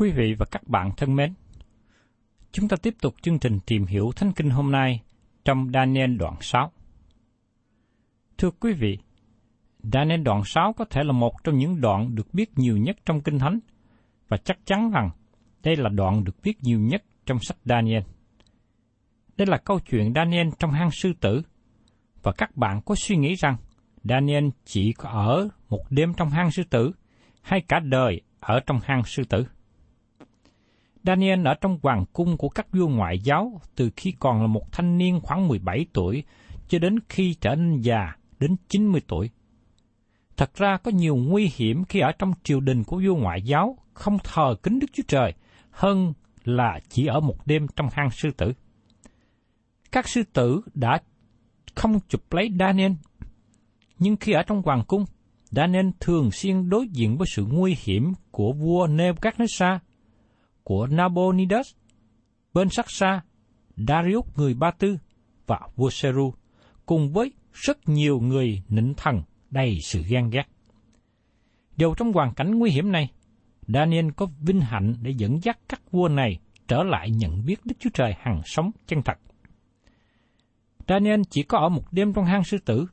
Quý vị và các bạn thân mến, chúng ta tiếp tục chương trình tìm hiểu Thánh Kinh hôm nay trong Daniel đoạn 6. Thưa quý vị, Daniel đoạn 6 có thể là một trong những đoạn được biết nhiều nhất trong Kinh Thánh, và chắc chắn rằng đây là đoạn được biết nhiều nhất trong sách Daniel. Đây là câu chuyện Daniel trong hang sư tử, và các bạn có suy nghĩ rằng Daniel chỉ có ở một đêm trong hang sư tử, hay cả đời ở trong hang sư tử. Daniel ở trong hoàng cung của các vua ngoại giáo từ khi còn là một thanh niên khoảng 17 tuổi cho đến khi trở nên già đến 90 tuổi. Thật ra có nhiều nguy hiểm khi ở trong triều đình của vua ngoại giáo không thờ kính Đức Chúa Trời hơn là chỉ ở một đêm trong hang sư tử. Các sư tử đã không chụp lấy Daniel, nhưng khi ở trong hoàng cung, Daniel thường xuyên đối diện với sự nguy hiểm của vua Nebuchadnezzar của Nabonidus, bên sắc xa, Darius người Ba Tư và vua Seru, cùng với rất nhiều người nịnh thần đầy sự ghen ghét. Đều trong hoàn cảnh nguy hiểm này, Daniel có vinh hạnh để dẫn dắt các vua này trở lại nhận biết Đức Chúa Trời hằng sống chân thật. Daniel chỉ có ở một đêm trong hang sư tử,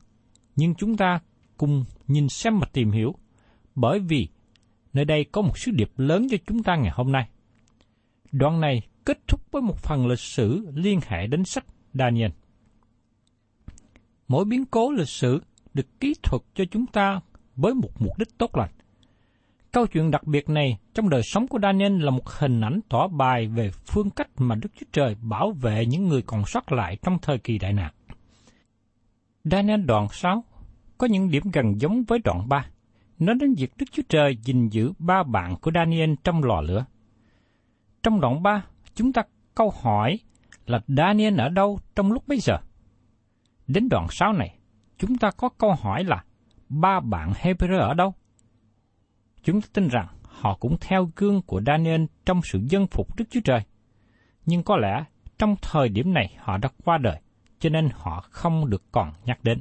nhưng chúng ta cùng nhìn xem mà tìm hiểu, bởi vì nơi đây có một sứ điệp lớn cho chúng ta ngày hôm nay. Đoạn này kết thúc với một phần lịch sử liên hệ đến sách Daniel. Mỗi biến cố lịch sử được kỹ thuật cho chúng ta với một mục đích tốt lành. Câu chuyện đặc biệt này trong đời sống của Daniel là một hình ảnh tỏ bài về phương cách mà Đức Chúa Trời bảo vệ những người còn sót lại trong thời kỳ đại nạn. Daniel đoạn 6 có những điểm gần giống với đoạn 3, nói đến việc Đức Chúa Trời gìn giữ ba bạn của Daniel trong lò lửa. Trong đoạn 3, chúng ta câu hỏi là Daniel ở đâu trong lúc bấy giờ? Đến đoạn 6 này, chúng ta có câu hỏi là ba bạn Hebrew ở đâu? Chúng ta tin rằng họ cũng theo gương của Daniel trong sự dân phục Đức Chúa Trời. Nhưng có lẽ trong thời điểm này họ đã qua đời, cho nên họ không được còn nhắc đến.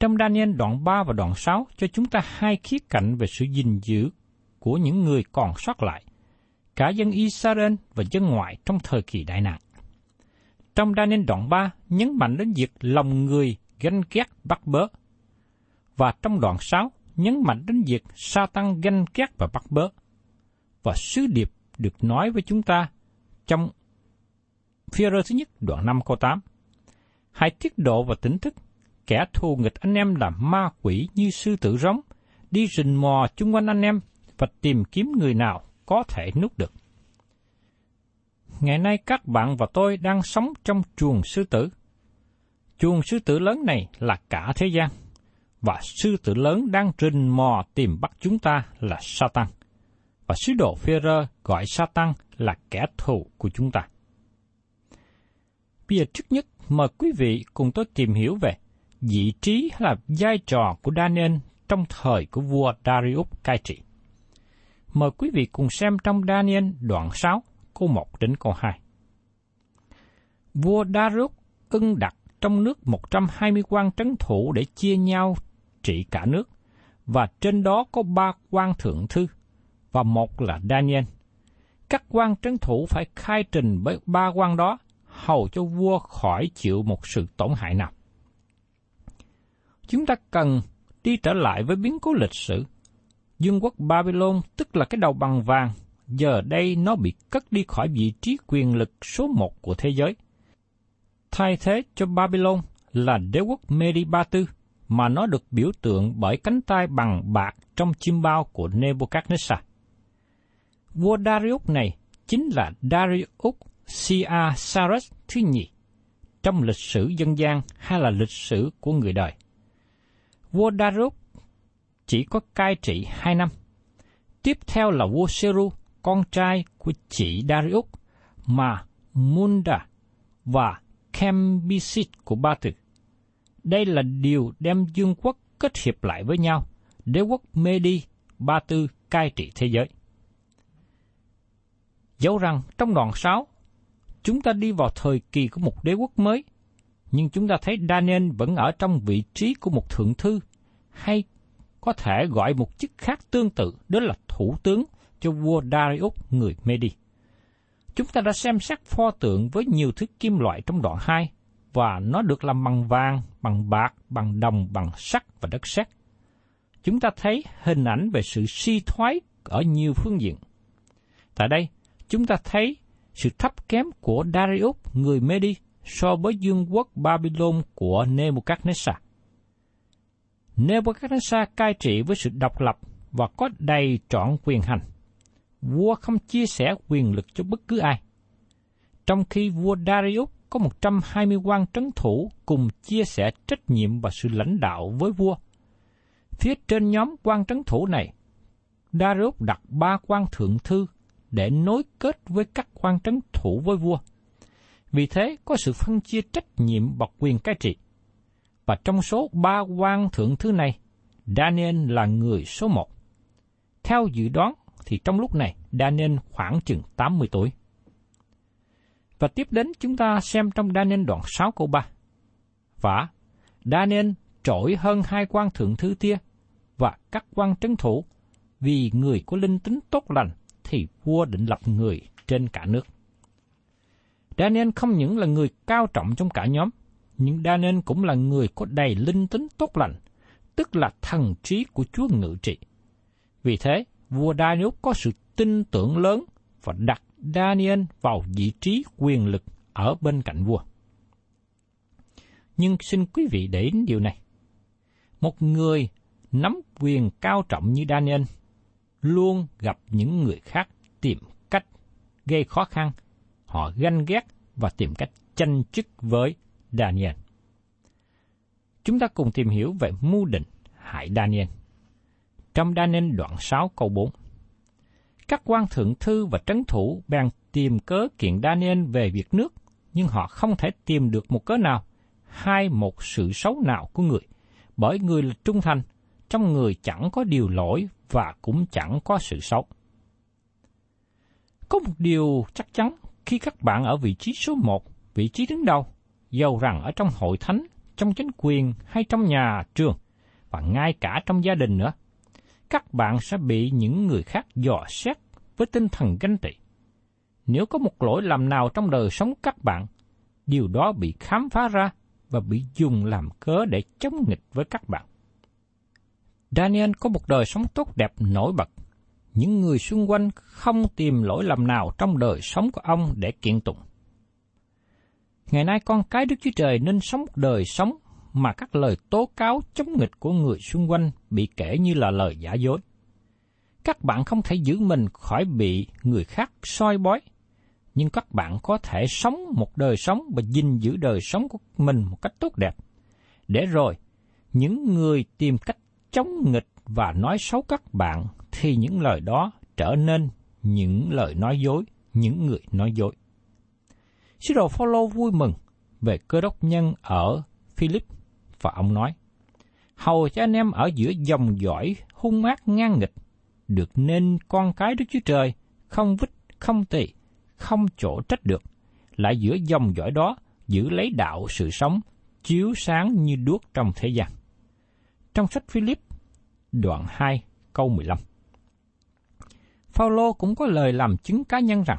Trong Daniel đoạn 3 và đoạn 6 cho chúng ta hai khía cạnh về sự gìn giữ của những người còn sót lại, cả dân Israel và dân ngoại trong thời kỳ đại nạn. Trong Daniel đoạn 3 nhấn mạnh đến việc lòng người ganh ghét bắt bớ. Và trong đoạn 6 nhấn mạnh đến việc sa tăng ganh ghét và bắt bớ. Và sứ điệp được nói với chúng ta trong phi rơ thứ nhất đoạn 5 câu 8. Hãy tiết độ và tỉnh thức, kẻ thù nghịch anh em là ma quỷ như sư tử rống, đi rình mò chung quanh anh em và tìm kiếm người nào có thể nuốt được. Ngày nay các bạn và tôi đang sống trong chuồng sư tử. Chuồng sư tử lớn này là cả thế gian, và sư tử lớn đang rình mò tìm bắt chúng ta là Satan. Và sứ đồ Phêrô gọi Satan là kẻ thù của chúng ta. Bây giờ trước nhất mời quý vị cùng tôi tìm hiểu về vị trí hay là vai trò của Daniel trong thời của vua Darius cai trị. Mời quý vị cùng xem trong Daniel đoạn 6, câu 1 đến câu 2. Vua Darius ưng đặt trong nước 120 quan trấn thủ để chia nhau trị cả nước, và trên đó có ba quan thượng thư, và một là Daniel. Các quan trấn thủ phải khai trình với ba quan đó, hầu cho vua khỏi chịu một sự tổn hại nào. Chúng ta cần đi trở lại với biến cố lịch sử. Dương quốc Babylon tức là cái đầu bằng vàng, giờ đây nó bị cất đi khỏi vị trí quyền lực số một của thế giới. Thay thế cho Babylon là đế quốc Medi Ba Tư, mà nó được biểu tượng bởi cánh tay bằng bạc trong chim bao của Nebuchadnezzar. Vua Darius này chính là Darius Siasares thứ nhì trong lịch sử dân gian hay là lịch sử của người đời. Vua Darius chỉ có cai trị hai năm. Tiếp theo là vua Seru, con trai của chị Darius, mà Munda và Cambyses của Ba Tư. Đây là điều đem dương quốc kết hiệp lại với nhau, đế quốc Medi, Ba Tư cai trị thế giới. Dẫu rằng trong đoạn 6, chúng ta đi vào thời kỳ của một đế quốc mới, nhưng chúng ta thấy Daniel vẫn ở trong vị trí của một thượng thư, hay có thể gọi một chức khác tương tự, đó là thủ tướng cho vua Darius người Medi. Chúng ta đã xem xét pho tượng với nhiều thứ kim loại trong đoạn 2, và nó được làm bằng vàng, bằng bạc, bằng đồng, bằng sắt và đất sét. Chúng ta thấy hình ảnh về sự suy thoái ở nhiều phương diện. Tại đây, chúng ta thấy sự thấp kém của Darius người Medi so với dương quốc Babylon của Nebuchadnezzar. Nebuchadnezzar cai trị với sự độc lập và có đầy trọn quyền hành. Vua không chia sẻ quyền lực cho bất cứ ai. Trong khi vua Darius có 120 quan trấn thủ cùng chia sẻ trách nhiệm và sự lãnh đạo với vua. Phía trên nhóm quan trấn thủ này, Darius đặt ba quan thượng thư để nối kết với các quan trấn thủ với vua. Vì thế có sự phân chia trách nhiệm và quyền cai trị. Và trong số ba quan thượng thư này, Daniel là người số một. Theo dự đoán thì trong lúc này Daniel khoảng chừng 80 tuổi. Và tiếp đến chúng ta xem trong Daniel đoạn 6 câu 3. Và Daniel trội hơn hai quan thượng thư kia và các quan trấn thủ vì người có linh tính tốt lành thì vua định lập người trên cả nước. Daniel không những là người cao trọng trong cả nhóm, nhưng Daniel cũng là người có đầy linh tính tốt lành, tức là thần trí của Chúa ngự trị. Vì thế, vua Daniel có sự tin tưởng lớn và đặt Daniel vào vị trí quyền lực ở bên cạnh vua. Nhưng xin quý vị để ý điều này. Một người nắm quyền cao trọng như Daniel luôn gặp những người khác tìm cách gây khó khăn, họ ganh ghét và tìm cách tranh chức với Daniel. Chúng ta cùng tìm hiểu về mưu định hại Daniel. Trong Daniel đoạn 6 câu 4 các quan thượng thư và trấn thủ bèn tìm cớ kiện Daniel về việc nước, nhưng họ không thể tìm được một cớ nào hay một sự xấu nào của người, bởi người là trung thành, trong người chẳng có điều lỗi và cũng chẳng có sự xấu. Có một điều chắc chắn khi các bạn ở vị trí số một, vị trí đứng đầu, dầu rằng ở trong hội thánh, trong chính quyền hay trong nhà trường, và ngay cả trong gia đình nữa, các bạn sẽ bị những người khác dò xét với tinh thần ganh tị. Nếu có một lỗi lầm nào trong đời sống các bạn, điều đó bị khám phá ra và bị dùng làm cớ để chống nghịch với các bạn. Daniel có một đời sống tốt đẹp nổi bật, những người xung quanh không tìm lỗi lầm nào trong đời sống của ông để kiện tụng. Ngày nay con cái Đức Chúa Trời nên sống một đời sống mà các lời tố cáo chống nghịch của người xung quanh bị kể như là lời giả dối. Các bạn không thể giữ mình khỏi bị người khác soi bói, nhưng các bạn có thể sống một đời sống và gìn giữ đời sống của mình một cách tốt đẹp. Để rồi, những người tìm cách chống nghịch và nói xấu các bạn thì những lời đó trở nên những lời nói dối, những người nói dối. Sứ đồ Phaolô vui mừng về cơ đốc nhân ở Philip và ông nói: Hầu cho anh em ở giữa dòng dõi hung ác ngang nghịch, được nên con cái Đức Chúa Trời, không vít, không tỳ, không chỗ trách được, lại giữa dòng dõi đó giữ lấy đạo sự sống, chiếu sáng như đuốc trong thế gian. Trong sách Philip, đoạn 2, câu 15. Phaolô cũng có lời làm chứng cá nhân rằng,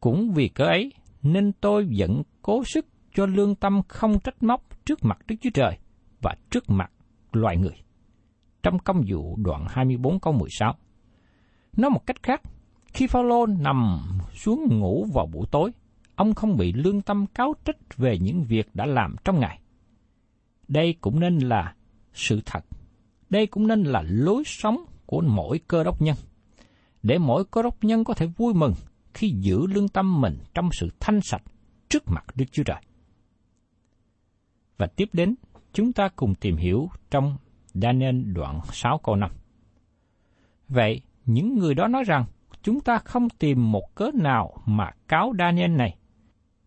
cũng vì cớ ấy nên tôi vẫn cố sức cho lương tâm không trách móc trước mặt Đức Chúa Trời và trước mặt loài người. Trong công vụ đoạn 24 câu 16. Nói một cách khác, khi Phaolô nằm xuống ngủ vào buổi tối, ông không bị lương tâm cáo trách về những việc đã làm trong ngày. Đây cũng nên là sự thật. Đây cũng nên là lối sống của mỗi cơ đốc nhân. Để mỗi cơ đốc nhân có thể vui mừng khi giữ lương tâm mình trong sự thanh sạch trước mặt Đức Chúa Trời. Và tiếp đến, chúng ta cùng tìm hiểu trong Daniel đoạn 6 câu 5. Vậy, những người đó nói rằng, chúng ta không tìm một cớ nào mà cáo Daniel này.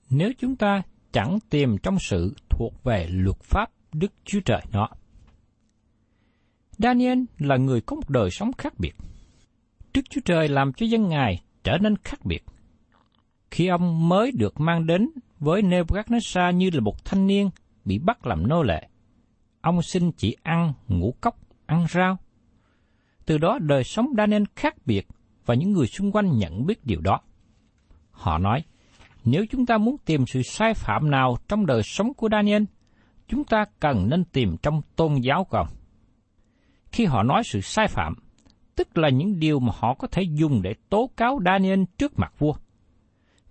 Nếu chúng ta chẳng tìm trong sự thuộc về luật pháp Đức Chúa Trời nó. Daniel là người có một đời sống khác biệt. Đức Chúa Trời làm cho dân Ngài trở nên khác biệt. Khi ông mới được mang đến với Nebuchadnezzar như là một thanh niên bị bắt làm nô lệ, ông xin chỉ ăn ngũ cốc, ăn rau. Từ đó đời sống Daniel khác biệt và những người xung quanh nhận biết điều đó. Họ nói, nếu chúng ta muốn tìm sự sai phạm nào trong đời sống của Daniel, chúng ta cần nên tìm trong tôn giáo của ông. Khi họ nói sự sai phạm, tức là những điều mà họ có thể dùng để tố cáo Daniel trước mặt vua.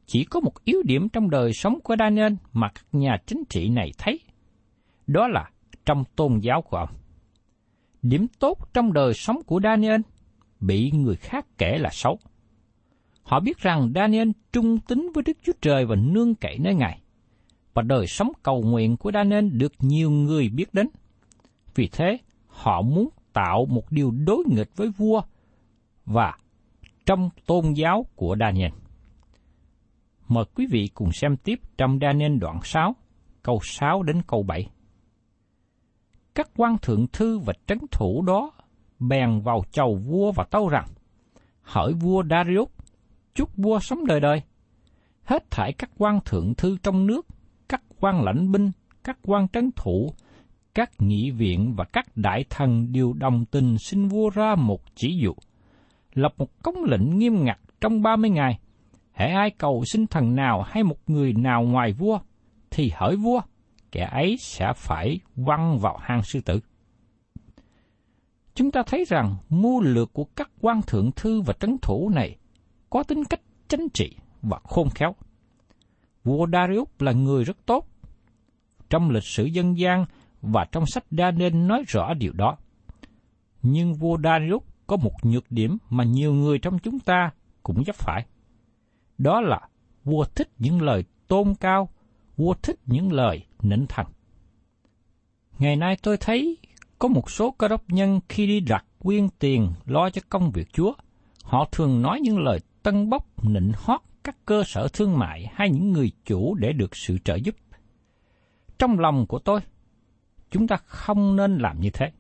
Chỉ có một yếu điểm trong đời sống của Daniel mà các nhà chính trị này thấy. Đó là trong tôn giáo của ông. Điểm tốt trong đời sống của Daniel bị người khác kể là xấu. Họ biết rằng Daniel trung tín với Đức Chúa Trời và nương cậy nơi Ngài. Và đời sống cầu nguyện của Daniel được nhiều người biết đến. Vì thế, họ muốn tạo một điều đối nghịch với vua và trong tôn giáo của Daniel. Mời quý vị cùng xem tiếp trong Daniel đoạn 6, câu 6 đến câu 7. Các quan thượng thư và trấn thủ đó bèn vào chầu vua và tâu rằng, hỏi vua Darius, chúc vua sống đời đời. Hết thảy các quan thượng thư trong nước, các quan lãnh binh, các quan trấn thủ, các nghị viện và các đại thần đều đồng tình xin vua ra một chỉ dụ, lập một công lệnh nghiêm ngặt trong ba mươi ngày. Hễ ai cầu xin thần nào hay một người nào ngoài vua, thì hỡi vua, kẻ ấy sẽ phải văng vào hang sư tử. Chúng ta thấy rằng mưu lược của các quan thượng thư và trấn thủ này có tính cách chính trị và khôn khéo. Vua Darius là người rất tốt. Trong lịch sử dân gian và trong sách Daniel nói rõ điều đó. Nhưng vua Darius có một nhược điểm mà nhiều người trong chúng ta cũng dấp phải. Đó là vua thích những lời tôn cao, vua thích những lời nịnh thần. Ngày nay tôi thấy có một số cơ đốc nhân khi đi đặt quyên tiền lo cho công việc Chúa, họ thường nói những lời tân bốc nịnh hót các cơ sở thương mại hay những người chủ để được sự trợ giúp. Trong lòng của tôi, chúng ta không nên làm như thế.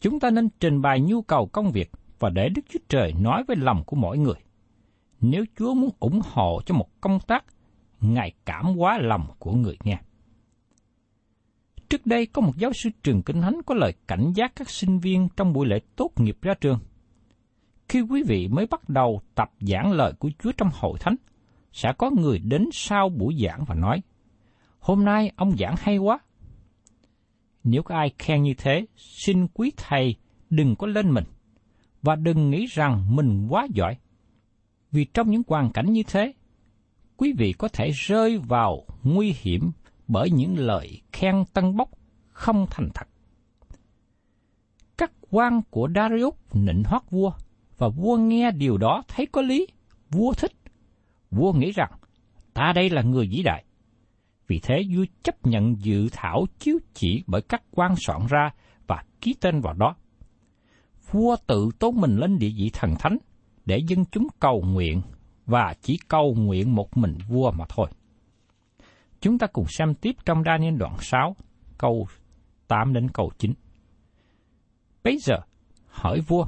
Chúng ta nên trình bày nhu cầu công việc và để Đức Chúa Trời nói với lòng của mỗi người. Nếu Chúa muốn ủng hộ cho một công tác, Ngài cảm hóa lòng của người nghe. Trước đây có một giáo sư trường kinh thánh có lời cảnh giác các sinh viên trong buổi lễ tốt nghiệp ra trường. Khi quý vị mới bắt đầu tập giảng lời của Chúa trong hội thánh, sẽ có người đến sau buổi giảng và nói, Hôm nay ông giảng hay quá, nếu có ai khen như thế, xin quý thầy đừng có lên mình. và đừng nghĩ rằng mình quá giỏi. Vì trong những hoàn cảnh như thế, quý vị có thể rơi vào nguy hiểm bởi những lời khen tân bốc không thành thật. Các quan của Darius nịnh hót vua, và vua nghe điều đó thấy có lý, vua thích. Vua nghĩ rằng, ta đây là người vĩ đại. Vì thế vua chấp nhận dự thảo chiếu chỉ bởi các quan soạn ra và ký tên vào đó. Vua tự tốn mình lên địa vị thần thánh để dân chúng cầu nguyện và chỉ cầu nguyện một mình vua mà thôi. Chúng ta cùng xem tiếp trong Daniel đoạn 6, câu 8 đến câu 9. Bây giờ, hỏi vua,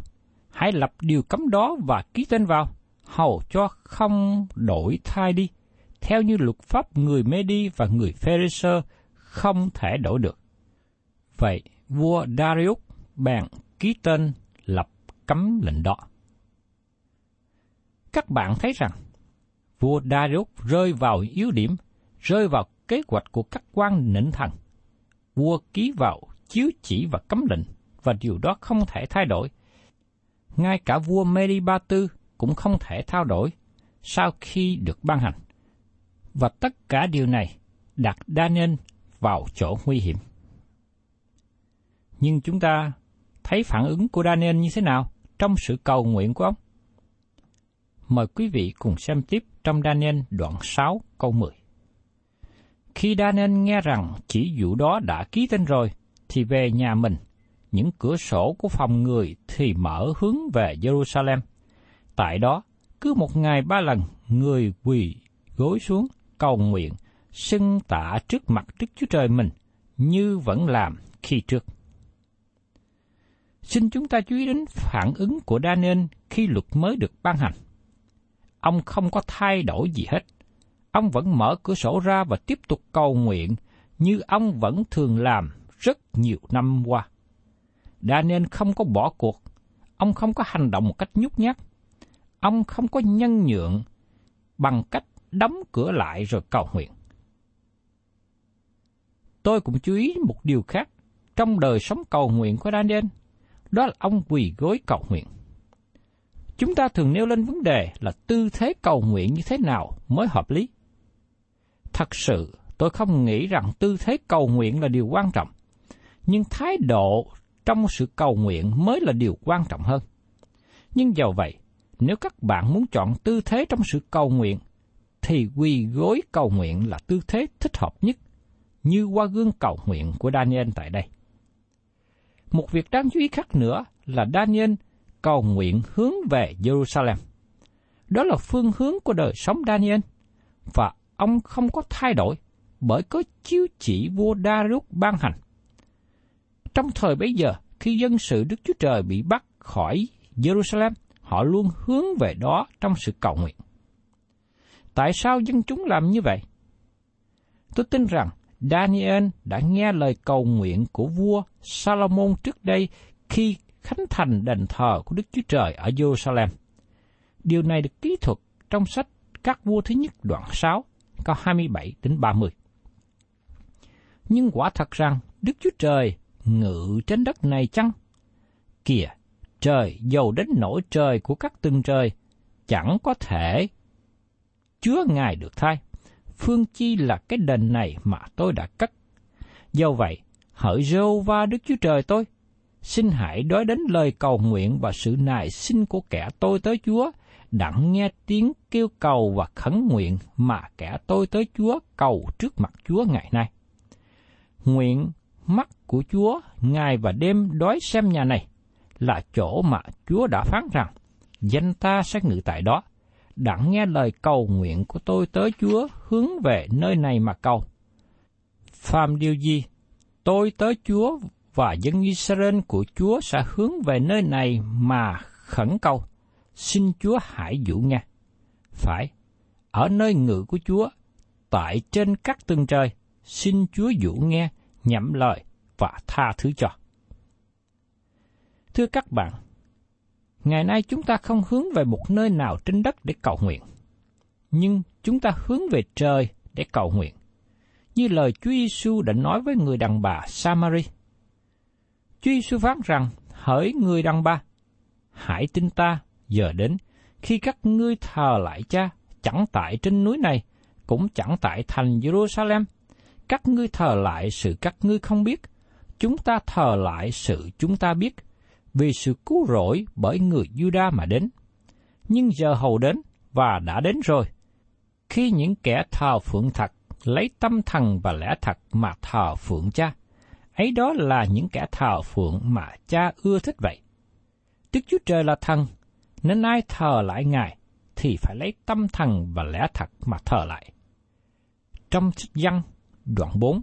hãy lập điều cấm đó và ký tên vào, hầu cho không đổi thay đi, theo như luật pháp người Medi và người Pharisee không thể đổi được. Vậy, vua Darius bèn ký tên lập cấm lệnh đó. Các bạn thấy rằng, vua Darius rơi vào yếu điểm, rơi vào kế hoạch của các quan nịnh thần. Vua ký vào chiếu chỉ và cấm lệnh, và điều đó không thể thay đổi. Ngay cả vua Meri Ba Tư cũng không thể thay đổi sau khi được ban hành. Và tất cả điều này đặt Daniel vào chỗ nguy hiểm. Nhưng chúng ta thấy phản ứng của Daniel như thế nào trong sự cầu nguyện của ông? Mời quý vị cùng xem tiếp trong Daniel đoạn 6 câu 10. Khi Daniel nghe rằng chỉ dụ đó đã ký tên rồi, thì về nhà mình, những cửa sổ của phòng người thì mở hướng về Jerusalem. Tại đó, cứ một ngày ba lần, người quỳ gối xuống, cầu nguyện, xưng tạ trước mặt Đức Chúa Trời mình, như vẫn làm khi trước. Xin chúng ta chú ý đến phản ứng của Daniel khi luật mới được ban hành. Ông không có thay đổi gì hết. Ông vẫn mở cửa sổ ra và tiếp tục cầu nguyện như ông vẫn thường làm rất nhiều năm qua. Daniel không có bỏ cuộc, ông không có hành động một cách nhút nhát, ông không có nhân nhượng bằng cách đóng cửa lại rồi cầu nguyện. Tôi cũng chú ý một điều khác trong đời sống cầu nguyện của Daniel, đó là ông quỳ gối cầu nguyện. Chúng ta thường nêu lên vấn đề là tư thế cầu nguyện như thế nào mới hợp lý. Thật sự, tôi không nghĩ rằng tư thế cầu nguyện là điều quan trọng, nhưng thái độ trong sự cầu nguyện mới là điều quan trọng hơn. Nhưng dầu vậy, nếu các bạn muốn chọn tư thế trong sự cầu nguyện, thì quỳ gối cầu nguyện là tư thế thích hợp nhất, như qua gương cầu nguyện của Daniel tại đây. Một việc đáng chú ý khác nữa là Daniel cầu nguyện hướng về Jerusalem. Đó là phương hướng của đời sống Daniel, và ông không có thay đổi bởi có chiếu chỉ vua Darius ban hành. Trong thời bấy giờ, khi dân sự Đức Chúa Trời bị bắt khỏi Jerusalem, họ luôn hướng về đó trong sự cầu nguyện. Tại sao dân chúng làm như vậy? Tôi tin rằng Daniel đã nghe lời cầu nguyện của vua Salomon trước đây khi khánh thành đền thờ của Đức Chúa Trời ở Jerusalem. Điều này được ký thuật trong sách Các vua thứ nhất đoạn 6, câu 27 đến 30. Nhưng quả thật rằng Đức Chúa Trời ngự trên đất này chăng? Kìa, trời giàu đến nỗi trời của các tương trời, chẳng có thể chúa Ngài được thay. Phương chi là cái đền này mà tôi đã cất. Do vậy, hỡi rêu va Đức Chúa Trời tôi, xin hãy đói đến lời cầu nguyện và sự nài xin của kẻ tôi tới Chúa, đặng nghe tiếng kêu cầu và khẩn nguyện mà kẻ tôi tới Chúa cầu trước mặt Chúa ngày nay. Nguyện mắt của Chúa ngày và đêm đói xem nhà này là chỗ mà Chúa đã phán rằng danh ta sẽ ngự tại đó. Đặng nghe lời cầu nguyện của tôi tới Chúa hướng về nơi này mà cầu. Phàm điều gì, tôi tới Chúa và dân Israel của Chúa sẽ hướng về nơi này mà khẩn cầu. Xin Chúa hãy dụ nghe. Phải, ở nơi ngự của Chúa, tại trên các tầng trời, xin Chúa dụ nghe, nhậm lời và tha thứ cho. Thưa các bạn, ngày nay chúng ta không hướng về một nơi nào trên đất để cầu nguyện, nhưng chúng ta hướng về trời để cầu nguyện. Như lời Chúa Giêsu đã nói với người đàn bà Samari. Chúa Giêsu phán rằng, hỡi người đàn bà, hãy tin ta, giờ đến, khi các ngươi thờ lại cha, chẳng tại trên núi này, cũng chẳng tại thành Jerusalem. Các ngươi thờ lại sự các ngươi không biết, chúng ta thờ lại sự chúng ta biết, vì sự cứu rỗi bởi người Juda mà đến. Nhưng giờ hầu đến và đã đến rồi. Khi những kẻ thờ phượng thật lấy tâm thần và lẽ thật mà thờ phượng cha, ấy đó là những kẻ thờ phượng mà cha ưa thích vậy. Đức Chúa Trời là thần, nên ai thờ lại Ngài thì phải lấy tâm thần và lẽ thật mà thờ lại. Trong sách văn đoạn 4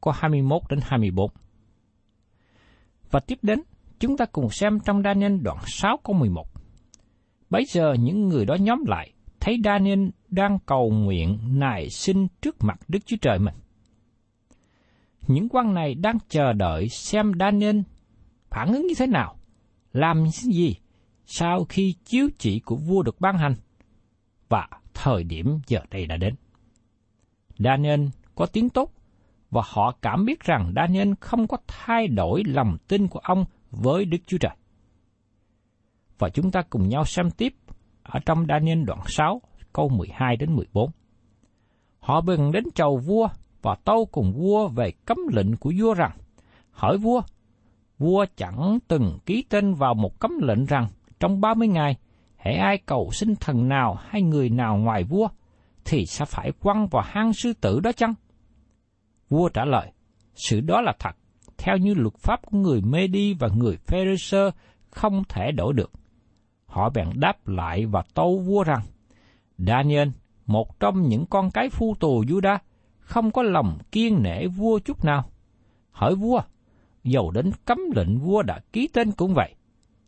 có 21 đến 24. Và tiếp đến, chúng ta cùng xem trong Daniel đoạn 6 câu 11. Bấy giờ những người đó nhóm lại, thấy Daniel đang cầu nguyện nài xin trước mặt Đức Chúa Trời mình. Những quan này đang chờ đợi xem Daniel phản ứng như thế nào, làm gì sau khi chiếu chỉ của vua được ban hành. Và thời điểm giờ đây đã đến. Daniel có tiếng tốt, và họ cảm biết rằng Daniel không có thay đổi lòng tin của ông với Đức Chúa Trời. Và chúng ta cùng nhau xem tiếp ở trong Daniel đoạn 6, câu 12 đến 14. Họ bừng đến chầu vua và tâu cùng vua về cấm lệnh của vua rằng, hỏi vua, vua chẳng từng ký tên vào một cấm lệnh rằng trong 30 ngày, hễ ai cầu xin thần nào hay người nào ngoài vua, thì sẽ phải quăng vào hang sư tử đó chăng? Vua trả lời, sự đó là thật, theo như luật pháp của người Medi và người Pharisee không thể đổi được. Họ bèn đáp lại và tâu vua rằng, Daniel, một trong những con cái phu tù Juda, không có lòng kiên nể vua chút nào. Hỏi vua, dầu đến cấm lệnh vua đã ký tên cũng vậy,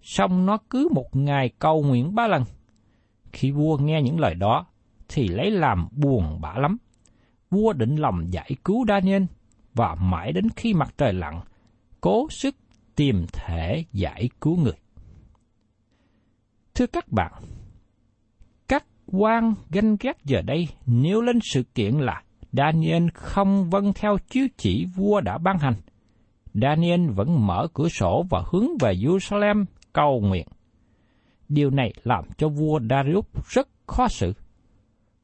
song nó cứ một ngày cầu nguyện ba lần. Khi vua nghe những lời đó, thì lấy làm buồn bã lắm. Vua định lòng giải cứu Daniel, và mãi đến khi mặt trời lặn, cố sức tìm thể giải cứu người. Thưa các bạn, các quan ganh ghét giờ đây nêu lên sự kiện là Daniel không vâng theo chiếu chỉ vua đã ban hành. Daniel vẫn mở cửa sổ và hướng về Jerusalem cầu nguyện. Điều này làm cho vua Darius rất khó xử.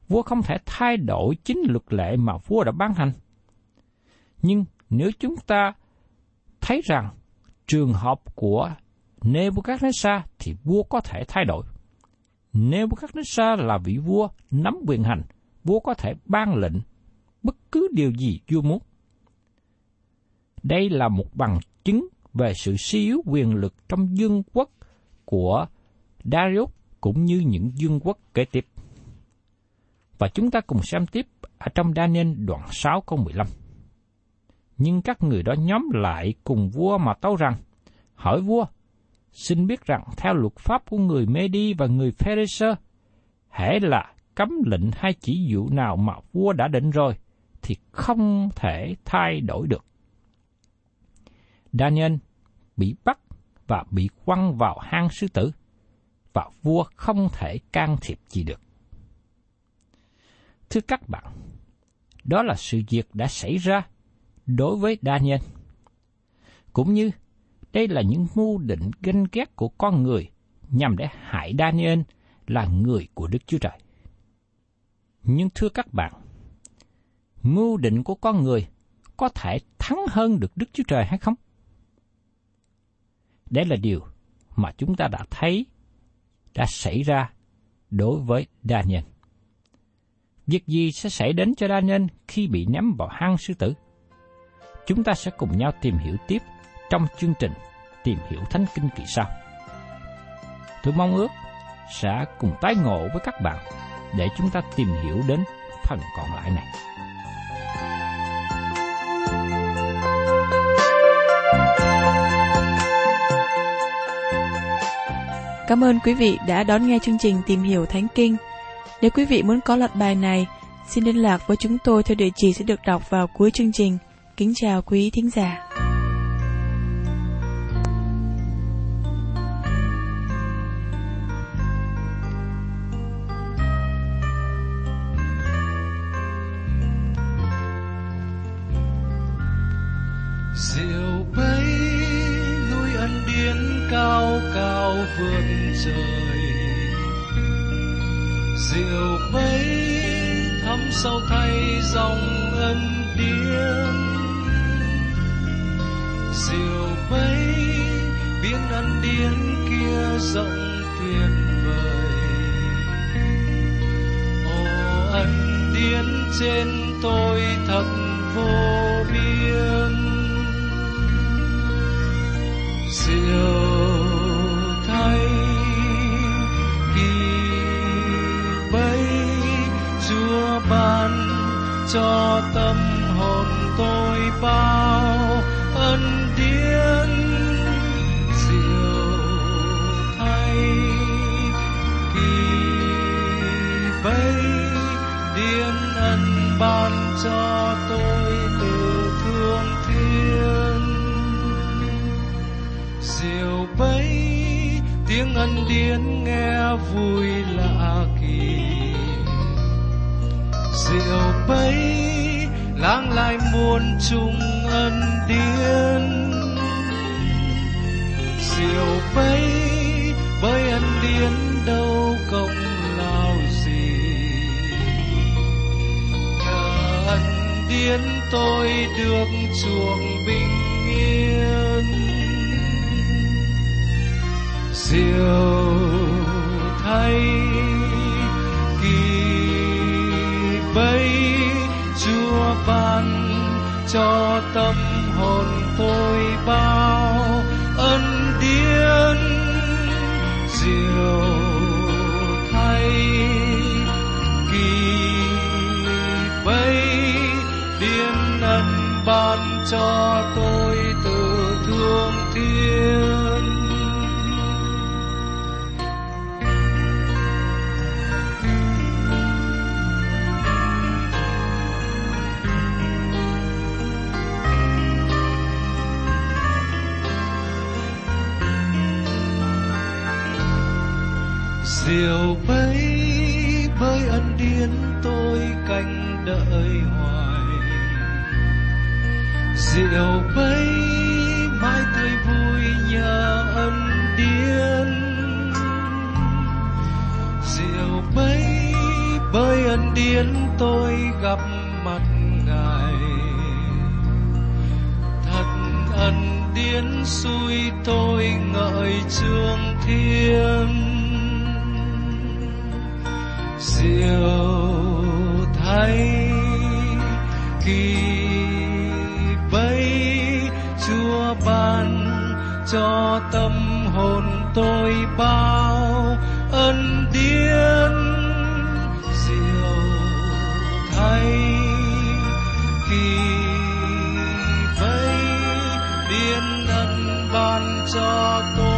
Vua không thể thay đổi chính luật lệ mà vua đã ban hành. Nhưng nếu chúng ta thấy rằng trường hợp của Nebuchadnezzar thì vua có thể thay đổi. Nebuchadnezzar là vị vua nắm quyền hành, vua có thể ban lệnh bất cứ điều gì vua muốn. Đây là một bằng chứng về sự suy yếu quyền lực trong dương quốc của Darius cũng như những dương quốc kế tiếp. Và chúng ta cùng xem tiếp ở trong Daniel đoạn 6 câu 15. Nhưng các người đó nhóm lại cùng vua mà tâu rằng, hỏi vua, xin biết rằng theo luật pháp của người Medi và người Pharisee, hễ là cấm lệnh hay chỉ dụ nào mà vua đã định rồi, thì không thể thay đổi được. Daniel bị bắt và bị quăng vào hang sư tử, và vua không thể can thiệp gì được. Thưa các bạn, đó là sự việc đã xảy ra đối với Daniel. Cũng như đây là những mưu định ganh ghét của con người nhằm để hại Daniel là người của Đức Chúa Trời. Nhưng thưa các bạn, mưu định của con người có thể thắng hơn được Đức Chúa Trời hay không? Đây là điều mà chúng ta đã thấy đã xảy ra đối với Daniel. Việc gì sẽ xảy đến cho Daniel khi bị ném vào hang sư tử? Chúng ta sẽ cùng nhau tìm hiểu tiếp trong chương trình Tìm hiểu Thánh Kinh kỳ sau. Tôi mong ước sẽ cùng tái ngộ với các bạn để chúng ta tìm hiểu đến phần còn lại này. Cảm ơn quý vị đã đón nghe chương trình Tìm hiểu Thánh Kinh. Nếu quý vị muốn có loạt bài này, xin liên lạc với chúng tôi theo địa chỉ sẽ được đọc vào cuối chương trình. Kính chào quý thính giả. diệu bấy núi ân điển cao cao vượt trời diệu bấy thắm sâu thay dòng ân điển diều bay biến ăn điên kia rộng tuyệt vời. Ô anh điên trên tôi thật vô biên. Diều thay kỳ bay chúa ban cho tâm hồn tôi bao ân cho tôi từ thương thiên. Diệu bấy, tiếng ân điển nghe vui lạ kỳ. Diệu bấy lang lai muôn trùng ân điển. Diệu bấy, bởi ân điển đâu công tiến tôi được chuộng bình yên. Diệu thay kỳ bay chúa ban cho tâm hồn tôi bao ban xui tôi ngợi trương thiên. Diệu thay kỳ bấy, chúa ban cho tâm hồn tôi bao ân điển ân